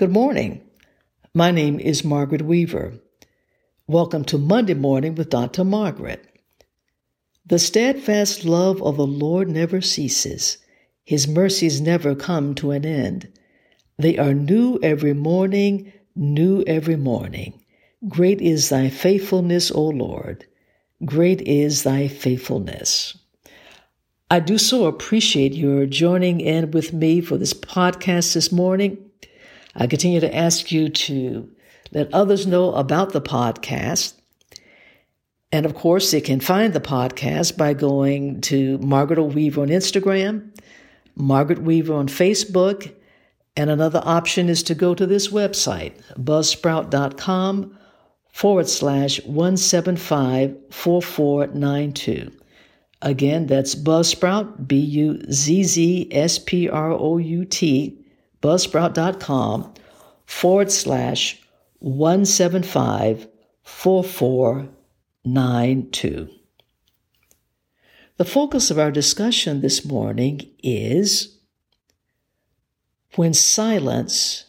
Good morning. My name is Margaret Weaver. Welcome to Monday Morning with Dr. Margaret. The steadfast love of the Lord never ceases, His mercies never come to an end. They are new every morning, new every morning. Great is thy faithfulness, O Lord. Great is thy faithfulness. I do so appreciate your joining in with me for this podcast this morning. I continue to ask you to let others know about the podcast. And of course, they can find the podcast by going to Margaret Weaver on Instagram, Margaret Weaver on Facebook, and another option is to go to this website, buzzsprout.com forward slash 175 4492. Again, that's Buzzsprout, B U Z Z S P R O U T, buzzsprout.com forward slash 175 4492. The focus of our discussion this morning is when silence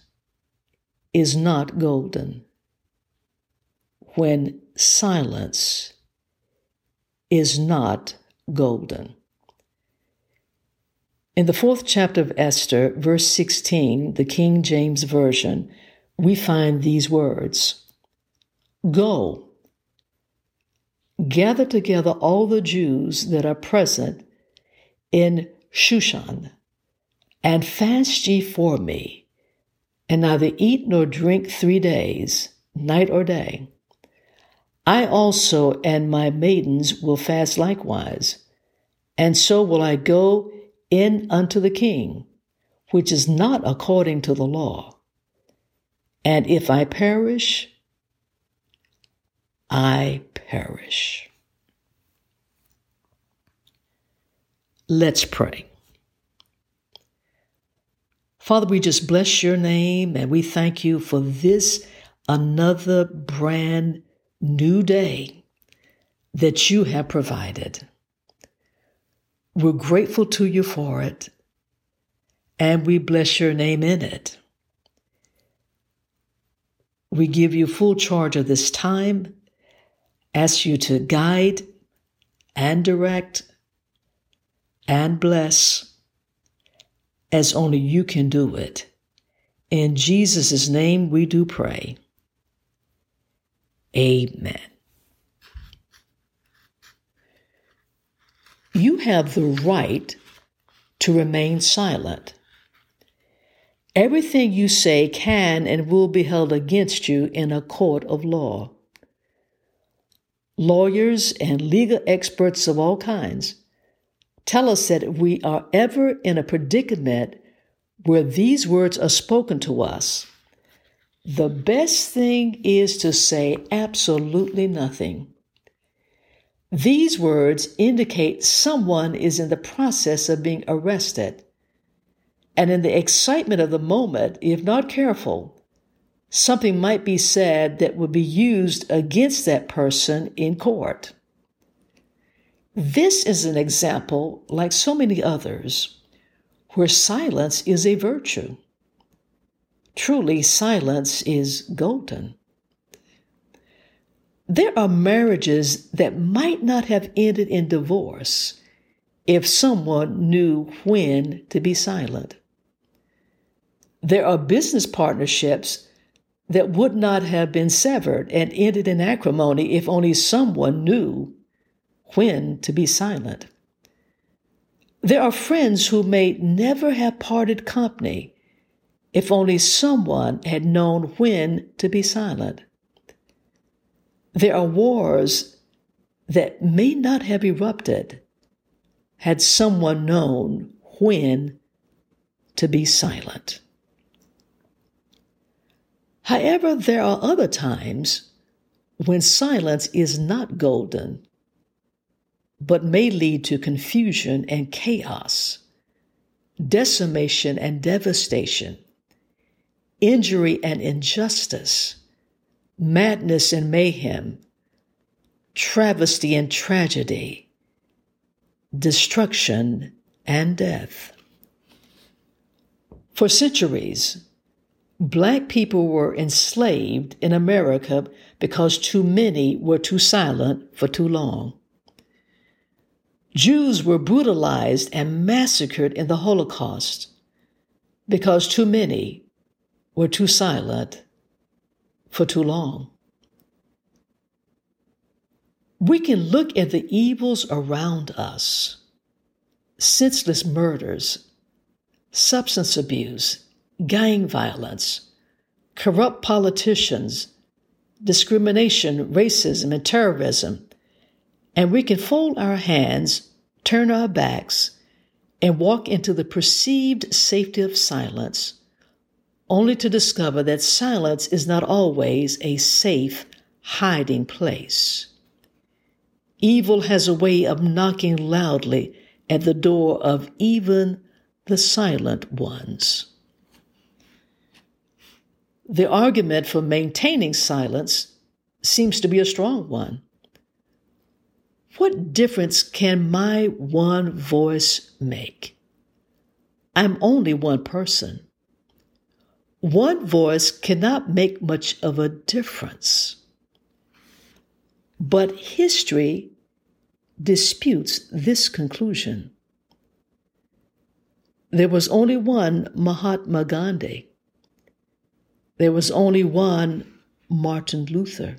is not golden. When silence is not golden. In the fourth chapter of Esther, verse 16, the King James Version, we find these words Go, gather together all the Jews that are present in Shushan, and fast ye for me, and neither eat nor drink three days, night or day. I also and my maidens will fast likewise, and so will I go in unto the king, which is not according to the law. And if I perish, I perish. Let's pray. Father, we just bless your name and we thank you for this another brand new day that you have provided. We're grateful to you for it, and we bless your name in it. We give you full charge of this time, ask you to guide and direct and bless as only you can do it. In Jesus' name we do pray. Amen. You have the right to remain silent. Everything you say can and will be held against you in a court of law. Lawyers and legal experts of all kinds tell us that if we are ever in a predicament where these words are spoken to us, the best thing is to say absolutely nothing. These words indicate someone is in the process of being arrested. And in the excitement of the moment, if not careful, something might be said that would be used against that person in court. This is an example, like so many others, where silence is a virtue. Truly, silence is golden. There are marriages that might not have ended in divorce if someone knew when to be silent. There are business partnerships that would not have been severed and ended in acrimony if only someone knew when to be silent. There are friends who may never have parted company if only someone had known when to be silent. There are wars that may not have erupted had someone known when to be silent. However, there are other times when silence is not golden, but may lead to confusion and chaos, decimation and devastation, injury and injustice madness and mayhem, travesty and tragedy, destruction and death. For centuries, Black people were enslaved in America because too many were too silent for too long. Jews were brutalized and massacred in the Holocaust because too many were too silent for too long. We can look at the evils around us senseless murders, substance abuse, gang violence, corrupt politicians, discrimination, racism, and terrorism, and we can fold our hands, turn our backs, and walk into the perceived safety of silence, only to discover that silence is not always a safe hiding place. Evil has a way of knocking loudly at the door of even the silent ones. The argument for maintaining silence seems to be a strong one. What difference can my one voice make? I'm only one person. One voice cannot make much of a difference. But history disputes this conclusion. There was only one Mahatma Gandhi. There was only one Martin Luther.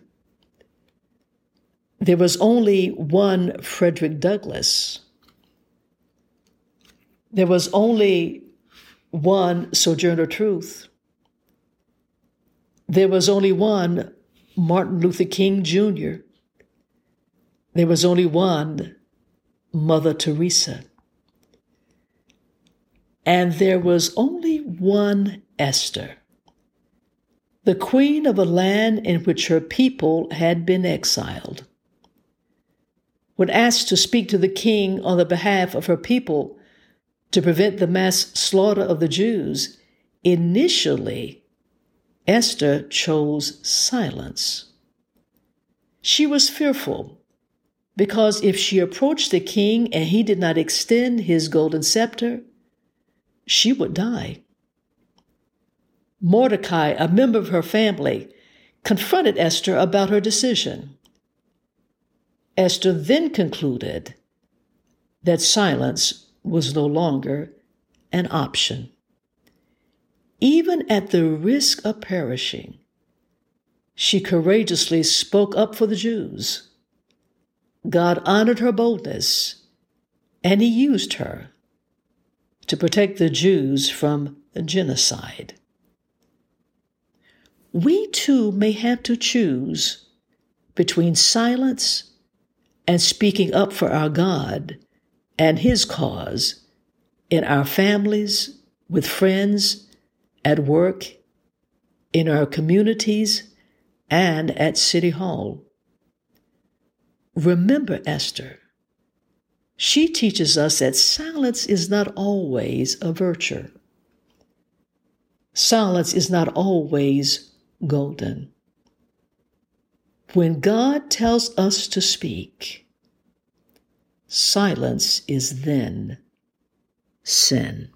There was only one Frederick Douglass. There was only one Sojourner Truth. There was only one Martin Luther King Jr. There was only one Mother Teresa. And there was only one Esther, the queen of a land in which her people had been exiled. When asked to speak to the king on the behalf of her people to prevent the mass slaughter of the Jews, initially Esther chose silence. She was fearful because if she approached the king and he did not extend his golden scepter, she would die. Mordecai, a member of her family, confronted Esther about her decision. Esther then concluded that silence was no longer an option. Even at the risk of perishing, she courageously spoke up for the Jews. God honored her boldness, and he used her to protect the Jews from genocide. We too may have to choose between silence and speaking up for our God and His cause in our families, with friends, at work, in our communities, and at City Hall. Remember Esther. She teaches us that silence is not always a virtue. Silence is not always golden. When God tells us to speak, silence is then sin.